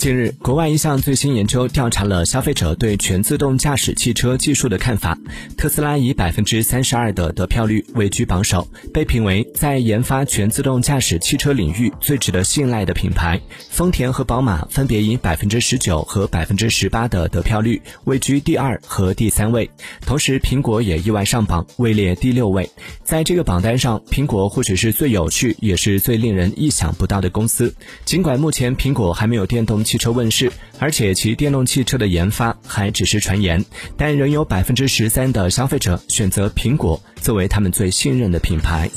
近日，国外一项最新研究调查了消费者对全自动驾驶汽车技术的看法。特斯拉以百分之三十二的得票率位居榜首，被评为在研发全自动驾驶汽车领域最值得信赖的品牌。丰田和宝马分别以百分之十九和百分之十八的得票率位居第二和第三位。同时，苹果也意外上榜，位列第六位。在这个榜单上，苹果或许是最有趣，也是最令人意想不到的公司。尽管目前苹果还没有电动。汽车问世，而且其电动汽车的研发还只是传言，但仍有百分之十三的消费者选择苹果作为他们最信任的品牌。